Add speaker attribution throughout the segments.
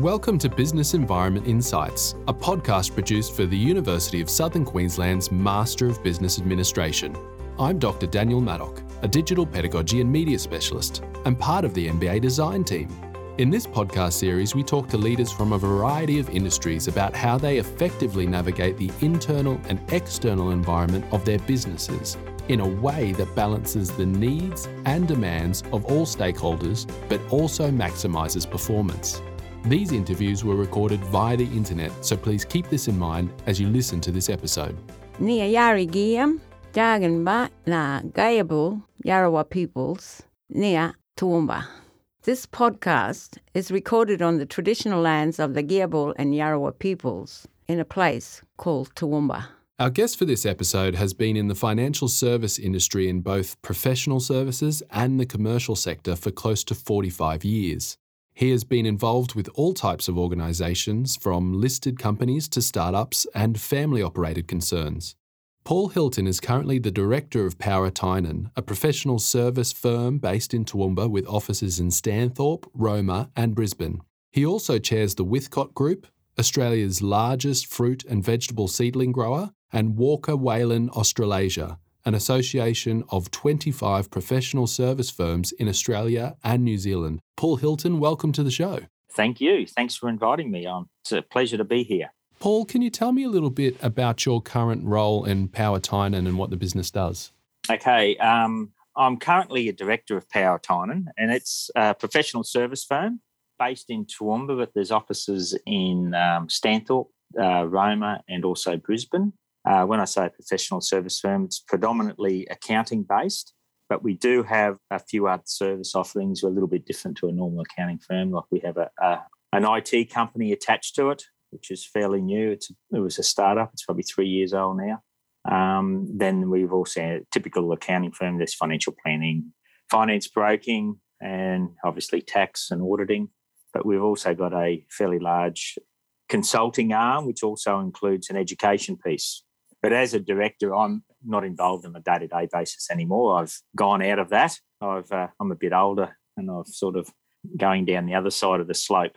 Speaker 1: Welcome to Business Environment Insights, a podcast produced for the University of Southern Queensland's Master of Business Administration. I'm Dr. Daniel Maddock, a digital pedagogy and media specialist, and part of the MBA design team. In this podcast series, we talk to leaders from a variety of industries about how they effectively navigate the internal and external environment of their businesses in a way that balances the needs and demands of all stakeholders, but also maximizes performance. These interviews were recorded via the internet, so please keep this in mind as you listen to this episode.
Speaker 2: Nia Yari Giam, Jaganba na Gayable Yarawa peoples, Nia Toowoomba. This podcast is recorded on the traditional lands of the Giabul and Yarawa peoples in a place called Toowoomba.
Speaker 1: Our guest for this episode has been in the financial service industry in both professional services and the commercial sector for close to 45 years. He has been involved with all types of organisations, from listed companies to startups and family operated concerns. Paul Hilton is currently the director of Power Tynan, a professional service firm based in Toowoomba with offices in Stanthorpe, Roma, and Brisbane. He also chairs the Withcott Group, Australia's largest fruit and vegetable seedling grower, and Walker Wayland Australasia, an association of 25 professional service firms in Australia and New Zealand. Paul Hilton, welcome to the show.
Speaker 3: Thank you. Thanks for inviting me on. It's a pleasure to be here.
Speaker 1: Paul, can you tell me a little bit about your current role in Power Tynan and what the business does?
Speaker 3: Okay. Um, I'm currently a director of Power Tynan, and it's a professional service firm based in Toowoomba, but there's offices in um, Stanthorpe, uh, Roma, and also Brisbane. Uh, when I say professional service firm, it's predominantly accounting based, but we do have a few other service offerings. We're a little bit different to a normal accounting firm. Like we have a, a an IT company attached to it, which is fairly new. It's it was a startup. It's probably three years old now. Um, then we've also a typical accounting firm. There's financial planning, finance broking, and obviously tax and auditing. But we've also got a fairly large consulting arm, which also includes an education piece. But as a director, I'm not involved on a day to day basis anymore. I've gone out of that. I've, uh, I'm a bit older and I've sort of going down the other side of the slope.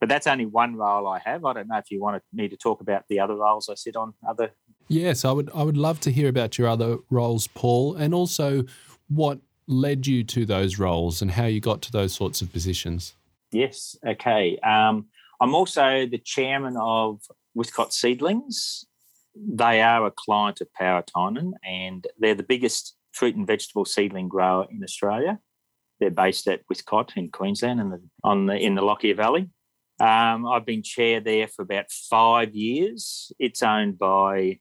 Speaker 3: But that's only one role I have. I don't know if you wanted me to talk about the other roles I sit on. Other
Speaker 1: yes, I would. I would love to hear about your other roles, Paul, and also what led you to those roles and how you got to those sorts of positions.
Speaker 3: Yes. Okay. Um, I'm also the chairman of Withcott Seedlings, they are a client of Power Tynan and they're the biggest fruit and vegetable seedling grower in Australia. They're based at Withcott in Queensland and on the, in the Lockyer Valley. Um, I've been chair there for about five years. It's owned by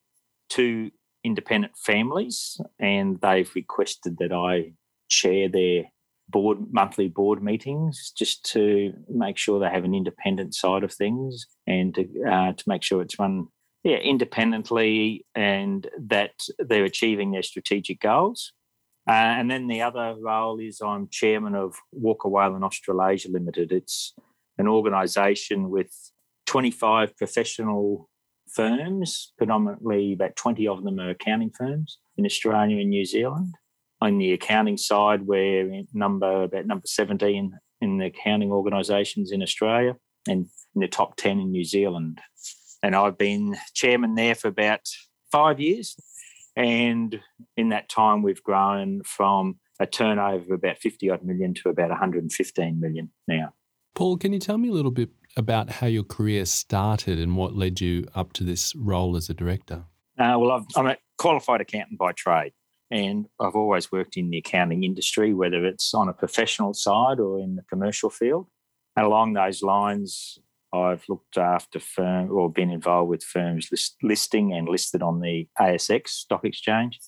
Speaker 3: two independent families, and they've requested that I chair their board monthly board meetings just to make sure they have an independent side of things and to, uh, to make sure it's run yeah, independently and that they're achieving their strategic goals. Uh, and then the other role is I'm chairman of Walker Wayland Australasia Limited. It's an organisation with 25 professional firms, predominantly about 20 of them are accounting firms in Australia and New Zealand. On the accounting side, we're number about number 17 in the accounting organisations in Australia and in the top 10 in New Zealand and I've been chairman there for about five years. And in that time, we've grown from a turnover of about 50 odd million to about 115 million now.
Speaker 1: Paul, can you tell me a little bit about how your career started and what led you up to this role as a director?
Speaker 3: Uh, well, i am a qualified accountant by trade, and I've always worked in the accounting industry, whether it's on a professional side or in the commercial field. And along those lines, I've looked after firm or been involved with firms list, listing and listed on the ASX stock exchange,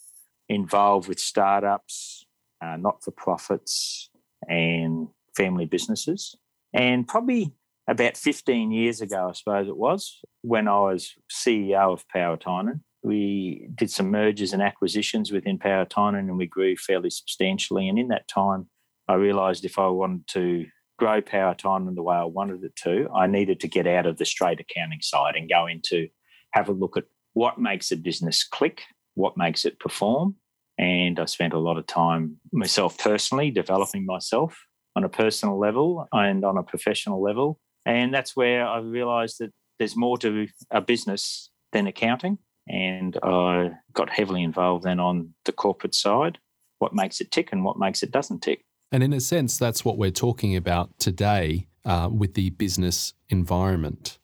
Speaker 3: involved with startups, uh, not for profits, and family businesses. And probably about 15 years ago, I suppose it was, when I was CEO of Power Tynan, we did some mergers and acquisitions within Power Tynan and we grew fairly substantially. And in that time, I realised if I wanted to grow Power Tynan the way I wanted it to, I needed to get out of the straight accounting side and go into have a look at what makes a business click, what makes it perform. And I spent a lot of time myself personally developing myself on a personal level and on a professional level. And that's where I realised that there's more to a business than accounting. And I got heavily involved then on the corporate side, what makes it tick and what makes it doesn't tick.
Speaker 1: And in a sense, that's what we're talking about today uh, with the business environment.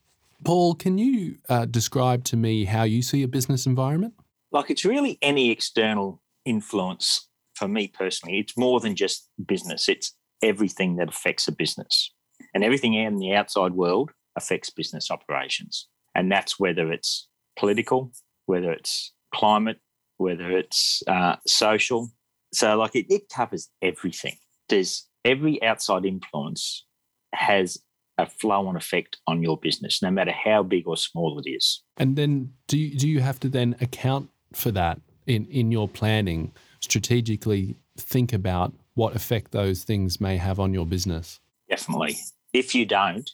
Speaker 1: Paul, can you uh, describe to me how you see a business environment?
Speaker 3: Like it's really any external influence for me personally. It's more than just business, it's everything that affects a business. And everything in the outside world affects business operations. And that's whether it's political, whether it's climate, whether it's uh, social. So, like, it, it covers everything. There's every outside influence has a flow on effect on your business, no matter how big or small it is.
Speaker 1: And then, do you, do you have to then account for that in, in your planning, strategically think about what effect those things may have on your business?
Speaker 3: Definitely. If you don't,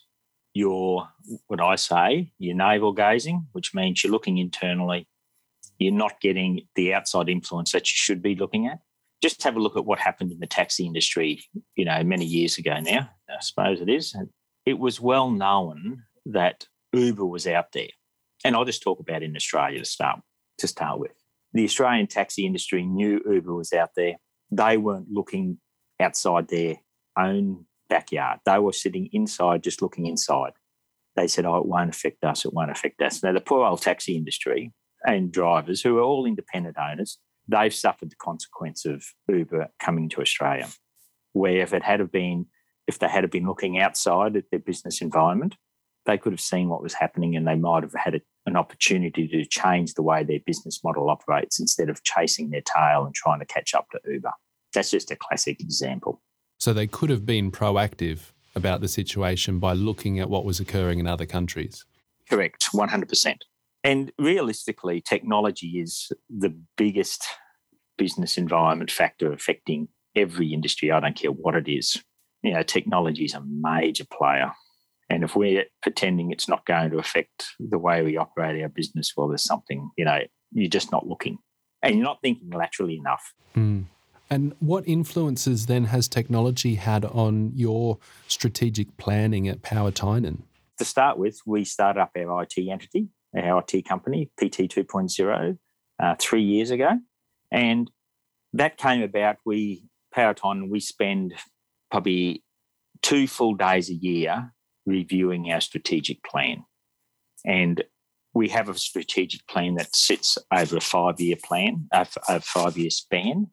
Speaker 3: you're what I say, you're navel gazing, which means you're looking internally. You're not getting the outside influence that you should be looking at. Just have a look at what happened in the taxi industry, you know, many years ago now. I suppose it is. It was well known that Uber was out there. And I'll just talk about in Australia to start to start with. The Australian taxi industry knew Uber was out there. They weren't looking outside their own backyard. They were sitting inside, just looking inside. They said, oh, it won't affect us, it won't affect us. Now, the poor old taxi industry and drivers, who are all independent owners, they've suffered the consequence of Uber coming to Australia. Where if it had have been, if they had have been looking outside at their business environment, they could have seen what was happening and they might have had a, an opportunity to change the way their business model operates instead of chasing their tail and trying to catch up to Uber. That's just a classic example.
Speaker 1: So they could have been proactive about the situation by looking at what was occurring in other countries.
Speaker 3: Correct, 100%. And realistically, technology is the biggest business environment factor affecting every industry. I don't care what it is. You know, technology is a major player. And if we're pretending it's not going to affect the way we operate our business, well, there's something, you know, you're just not looking and you're not thinking laterally enough.
Speaker 1: Mm. And what influences then has technology had on your strategic planning at Power Tynan?
Speaker 3: To start with, we started up our IT entity, our IT company, PT 2.0, uh, three years ago. And that came about, we, Power Tynan, we spend probably two full days a year reviewing our strategic plan. And we have a strategic plan that sits over a five year plan, a, a five year span.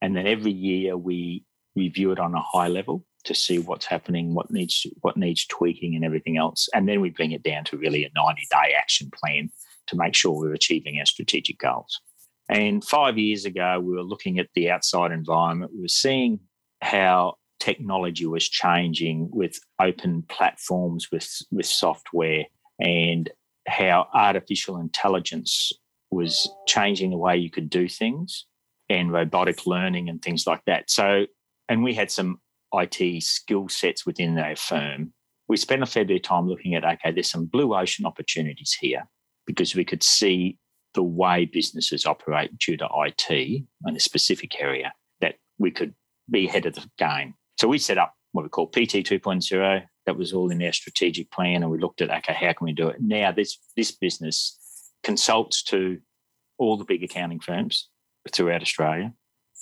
Speaker 3: And then every year we review it on a high level to see what's happening, what needs what needs tweaking, and everything else. And then we bring it down to really a 90 day action plan to make sure we're achieving our strategic goals. And five years ago, we were looking at the outside environment. We were seeing how technology was changing with open platforms, with, with software, and how artificial intelligence was changing the way you could do things and robotic learning and things like that. So, and we had some IT skill sets within their hmm. firm. We spent a fair bit of time looking at okay, there's some blue ocean opportunities here because we could see the way businesses operate due to IT in a specific area that we could be ahead of the game. So we set up what we call PT 2.0. That was all in our strategic plan, and we looked at okay, how can we do it? Now this this business consults to all the big accounting firms throughout Australia,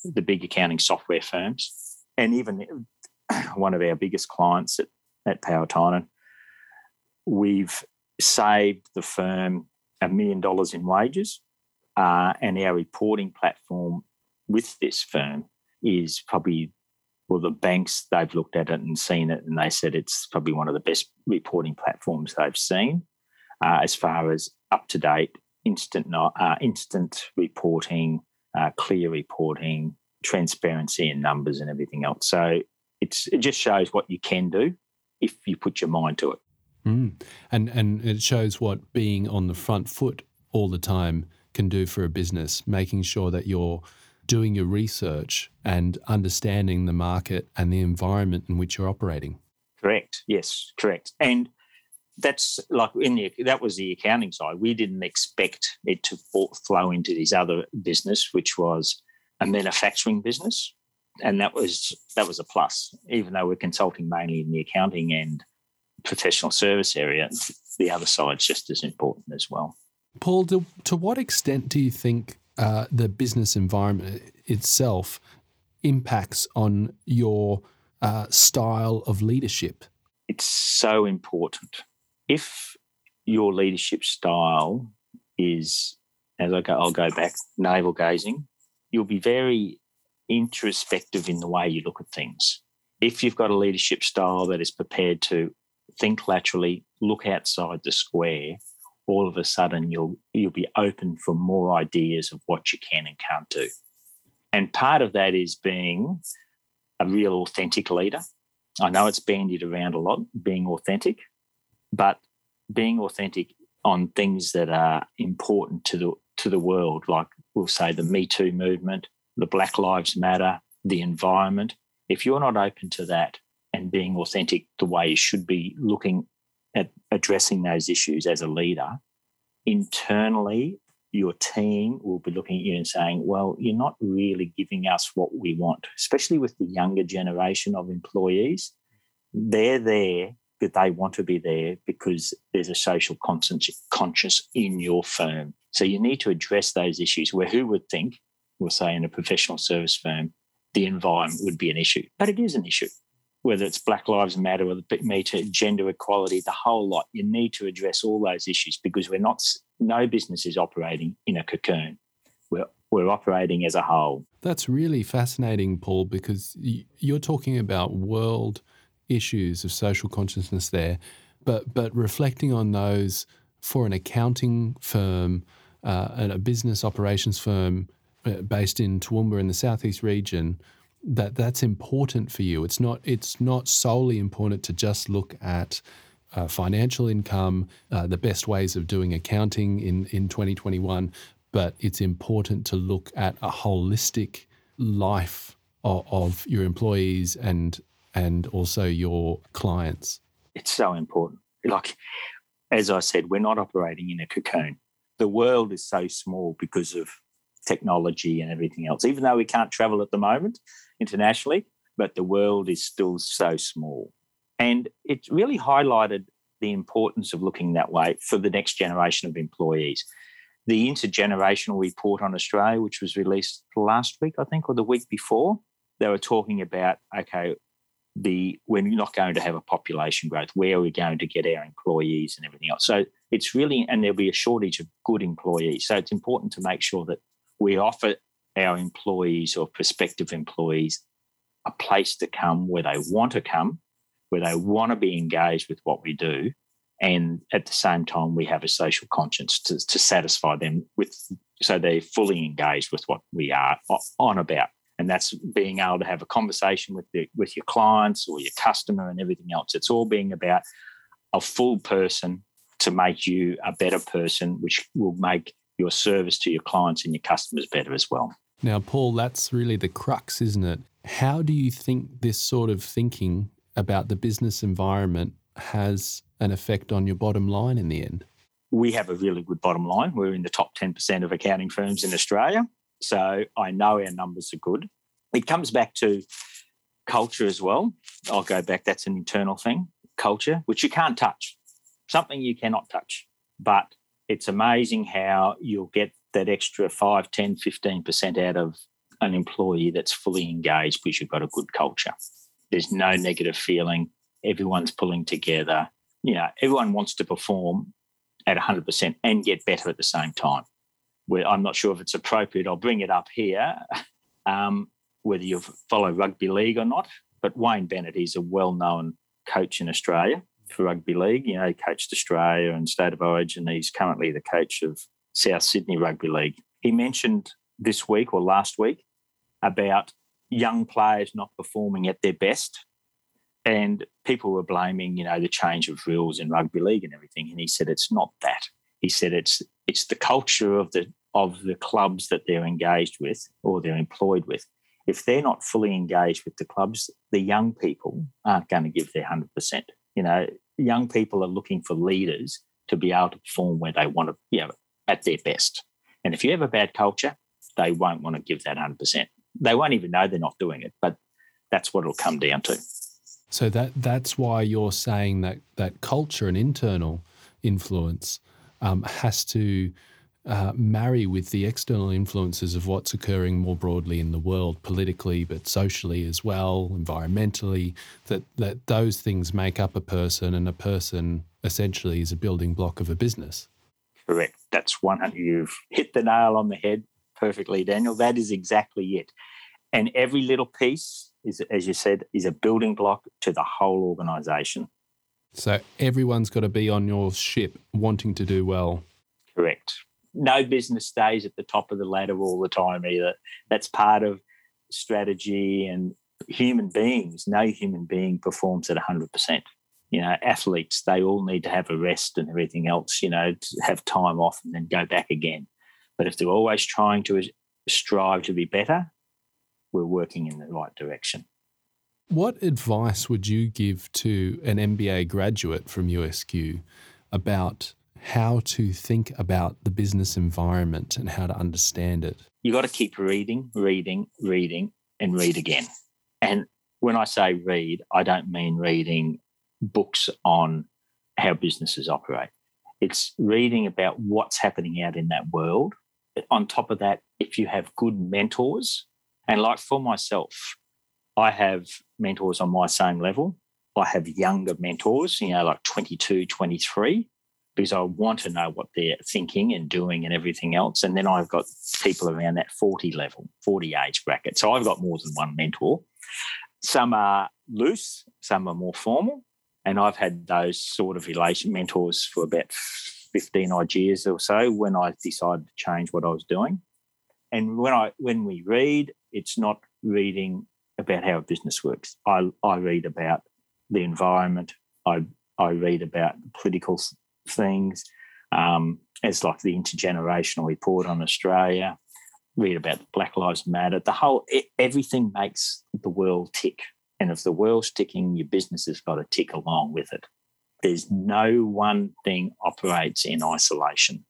Speaker 3: the big accounting software firms, and even one of our biggest clients at, at Power Tynan. We've saved the firm a million dollars in wages, uh, and our reporting platform with this firm is probably well, the banks they've looked at it and seen it, and they said it's probably one of the best reporting platforms they've seen uh, as far as up to date instant uh, instant reporting, uh, clear reporting, transparency in numbers, and everything else. So it's it just shows what you can do if you put your mind to it.
Speaker 1: Mm. And and it shows what being on the front foot all the time can do for a business, making sure that you're doing your research and understanding the market and the environment in which you're operating.
Speaker 3: Correct. Yes, correct. And that's like in the that was the accounting side. We didn't expect it to flow into this other business, which was a manufacturing business, and that was that was a plus. Even though we're consulting mainly in the accounting and professional service area, the other side's just as important as well.
Speaker 1: Paul, to, to what extent do you think uh, the business environment itself impacts on your uh, style of leadership?
Speaker 3: It's so important. If your leadership style is, as I go, I'll go back, navel gazing, you'll be very introspective in the way you look at things. If you've got a leadership style that is prepared to think laterally, look outside the square, all of a sudden you'll you'll be open for more ideas of what you can and can't do. And part of that is being a real authentic leader. I know it's bandied around a lot, being authentic, but being authentic on things that are important to the to the world, like we'll say the Me Too movement, the Black Lives Matter, the environment. If you're not open to that and being authentic the way you should be looking at addressing those issues as a leader, internally, your team will be looking at you and saying, Well, you're not really giving us what we want, especially with the younger generation of employees. They're there but they want to be there because there's a social conscience in your firm. So you need to address those issues where who would think, we'll say in a professional service firm, the environment would be an issue, but it is an issue whether it's Black Lives Matter or the Me Too, gender equality, the whole lot. You need to address all those issues because we're not. No business is operating in a cocoon. We're we're operating as a whole.
Speaker 1: That's really fascinating, Paul, because you're talking about world issues of social consciousness there, but but reflecting on those for an accounting firm uh, and a business operations firm uh, based in Toowoomba in the southeast region that that's important for you. It's not it's not solely important to just look at uh, financial income, uh, the best ways of doing accounting in in 2021, but it's important to look at a holistic life of, of your employees and and also your clients.
Speaker 3: It's so important. Like as I said, we're not operating in a cocoon. The world is so small because of technology and everything else. Even though we can't travel at the moment, internationally, but the world is still so small. And it really highlighted the importance of looking that way for the next generation of employees. The intergenerational report on Australia, which was released last week, I think, or the week before, they were talking about okay, the we're not going to have a population growth. Where are we going to get our employees and everything else? So it's really, and there'll be a shortage of good employees. So it's important to make sure that we offer our employees or prospective employees a place to come where they want to come, where they want to be engaged with what we do. And at the same time, we have a social conscience to, to satisfy them with, so they're fully engaged with what we are on about. And that's being able to have a conversation with the, with your clients or your customer and everything else. It's all being about a full person to make you a better person, which will make your service to your clients and your customers better as well.
Speaker 1: Now, Paul, that's really the crux, isn't it? How do you think this sort of thinking about the business environment has an effect on your bottom line in the end?
Speaker 3: We have a really good bottom line. We're in the top 10% of accounting firms in Australia. So I know our numbers are good. It comes back to culture as well. I'll go back, that's an internal thing, culture, which you can't touch, something you cannot touch. But it's amazing how you'll get that extra 5, 10, 15% out of an employee that's fully engaged because you've got a good culture. There's no negative feeling. Everyone's pulling together. You know, everyone wants to perform at 100% and get better at the same time. Where I'm not sure if it's appropriate, I'll bring it up here, um, whether you follow rugby league or not. But Wayne Bennett, he's a well known coach in Australia for rugby league. You know, he coached Australia and State of Origin. He's currently the coach of South Sydney Rugby League. He mentioned this week or last week about young players not performing at their best. And people were blaming, you know, the change of rules in rugby league and everything. And he said it's not that. He said it's it's the culture of the of the clubs that they're engaged with or they're employed with. If they're not fully engaged with the clubs, the young people aren't going to give their hundred percent. You know, young people are looking for leaders to be able to perform where they want to, you know, at their best. And if you have a bad culture, they won't want to give that 100%. They won't even know they're not doing it, but that's what it'll come down to.
Speaker 1: So that that's why you're saying that that culture and internal influence um, has to uh, marry with the external influences of what's occurring more broadly in the world, politically, but socially as well, environmentally. That that those things make up a person, and a person essentially is a building block of a business.
Speaker 3: Correct. That's one. You've hit the nail on the head perfectly, Daniel. That is exactly it. And every little piece is, as you said, is a building block to the whole organisation.
Speaker 1: So everyone's got to be on your ship, wanting to do well.
Speaker 3: Correct. No business stays at the top of the ladder all the time either. That's part of strategy and human beings. No human being performs at 100% you know, athletes, they all need to have a rest and everything else, you know, to have time off and then go back again. But if they're always trying to strive to be better, we're working in the right direction.
Speaker 1: What advice would you give to an MBA graduate from USQ about how to think about the business environment and how to understand it?
Speaker 3: You got to keep reading, reading, reading, and read again. And when I say read, I don't mean reading books on how businesses operate. It's reading about what's happening out in that world. On top of that, if you have good mentors, and like for myself, I have mentors on my same level. I have younger mentors, you know, like 22, 23, because I want to know what they're thinking and doing and everything else. And then I've got people around that 40 level, 40 age bracket. So I've got more than one mentor. Some are loose, some are more formal. And I've had those sort of relation mentors for about 15 odd years or so when I decided to change what I was doing. And when I when we read, it's not reading about how a business works. I, I read about the environment. I I read about political things. Um, it's like the intergenerational report on Australia. Read about Black Lives Matter. The whole everything makes the world tick. And if the world's ticking, your business has got to tick along with it. There's no one thing operates in isolation.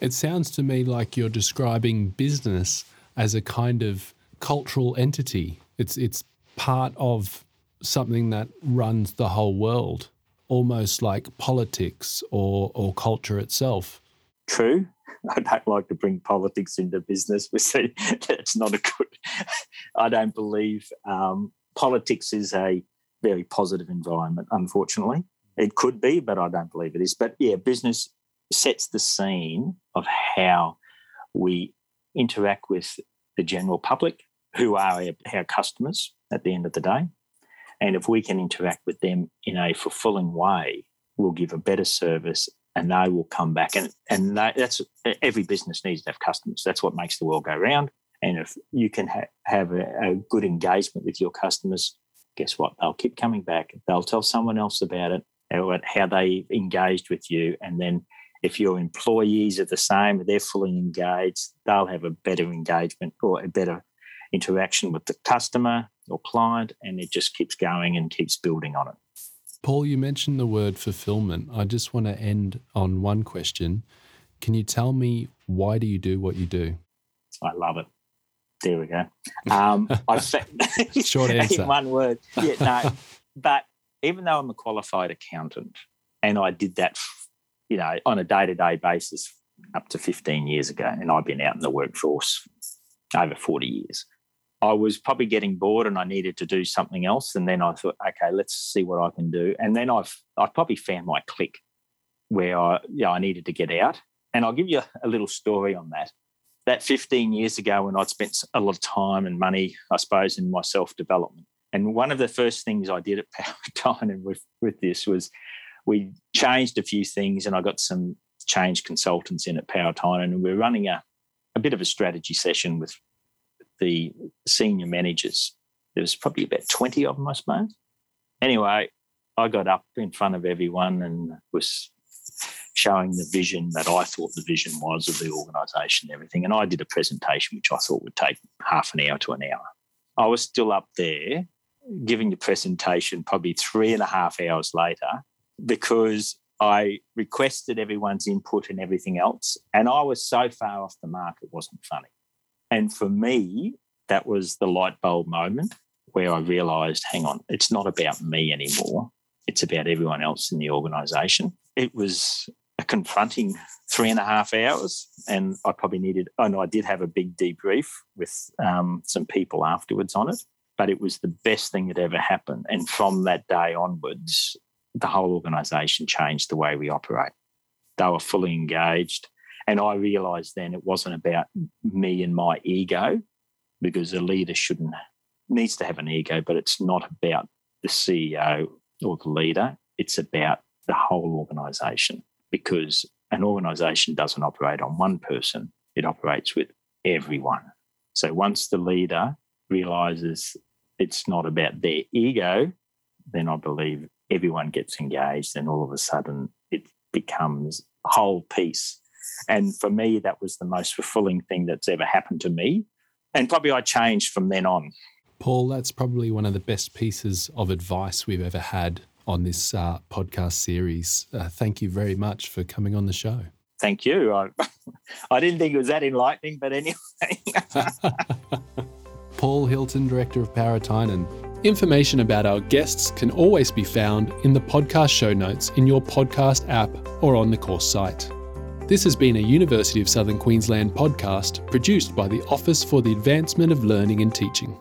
Speaker 1: It sounds to me like you're describing business as a kind of cultural entity. It's it's part of something that runs the whole world, almost like politics or or culture itself.
Speaker 3: True. I don't like to bring politics into business. We say that's not a good. I don't believe um, politics is a very positive environment, unfortunately. It could be, but I don't believe it is. But yeah, business sets the scene of how we interact with the general public, who are our, our customers at the end of the day. And if we can interact with them in a fulfilling way, we'll give a better service and they will come back. And, and that's every business needs to have customers. That's what makes the world go round. And if you can ha- have a, a, good engagement with your customers, guess what? They'll keep coming back. They'll tell someone else about it, about how they engaged with you. And then if your employees are the same, they're fully engaged, they'll have a better engagement or a better interaction with the customer or client. And it just keeps going and keeps building on it.
Speaker 1: Paul, you mentioned the word fulfillment. I just want to end on one question. Can you tell me why do you do what you do?
Speaker 3: I love it. There we go. Um, I
Speaker 1: short answer.
Speaker 3: in one word. Yeah, no. but even though I'm a qualified accountant, and I did that, you know, on a day to day basis up to 15 years ago, and I've been out in the workforce over 40 years. I was probably getting bored and I needed to do something else. And then I thought, okay, let's see what I can do. And then I've I probably found my click where I yeah, I needed to get out. And I'll give you a little story on that that 15 years ago when I'd spent a lot of time and money, I suppose, in my self development. And one of the first things I did at Power with, with this was we changed a few things and I got some change consultants in at Power and we we're running a, a bit of a strategy session with the senior managers. There was probably about 20 of them, I suppose. Anyway, I got up in front of everyone and was showing the vision that I thought the vision was of the organisation and everything. And I did a presentation which I thought would take half an hour to an hour. I was still up there giving the presentation probably three and a half hours later because I requested everyone's input and everything else. And I was so far off the mark, it wasn't funny. And for me, that was the light bulb moment where I realised, hang on, it's not about me anymore. It's about everyone else in the organisation. It was a confronting three and a half hours, and I probably needed. No, I did have a big debrief with um, some people afterwards on it, but it was the best thing that ever happened. And from that day onwards, the whole organisation changed the way we operate. They were fully engaged, and I realised then it wasn't about me and my ego, because a leader shouldn't needs to have an ego, but it's not about the CEO or the leader. It's about the whole organisation because an organisation doesn't operate on one person; it operates with everyone. So once the leader realizes it's not about their ego, then I believe everyone gets engaged, and all of a sudden it becomes a whole piece. And for me, that was the most fulfilling thing that's ever happened to me. And probably I changed from then on.
Speaker 1: Paul, that's probably one of the best pieces of advice we've ever had on this uh, podcast series. Uh, thank you very much for coming on the show.
Speaker 3: Thank you. I, I didn't think it was that enlightening, but anyway.
Speaker 1: Paul Hilton, Director of Power Tynan. Information about our guests can always be found in the podcast show notes in your podcast app or on the course site. This has been a University of Southern Queensland podcast produced by the Office for the Advancement of Learning and Teaching.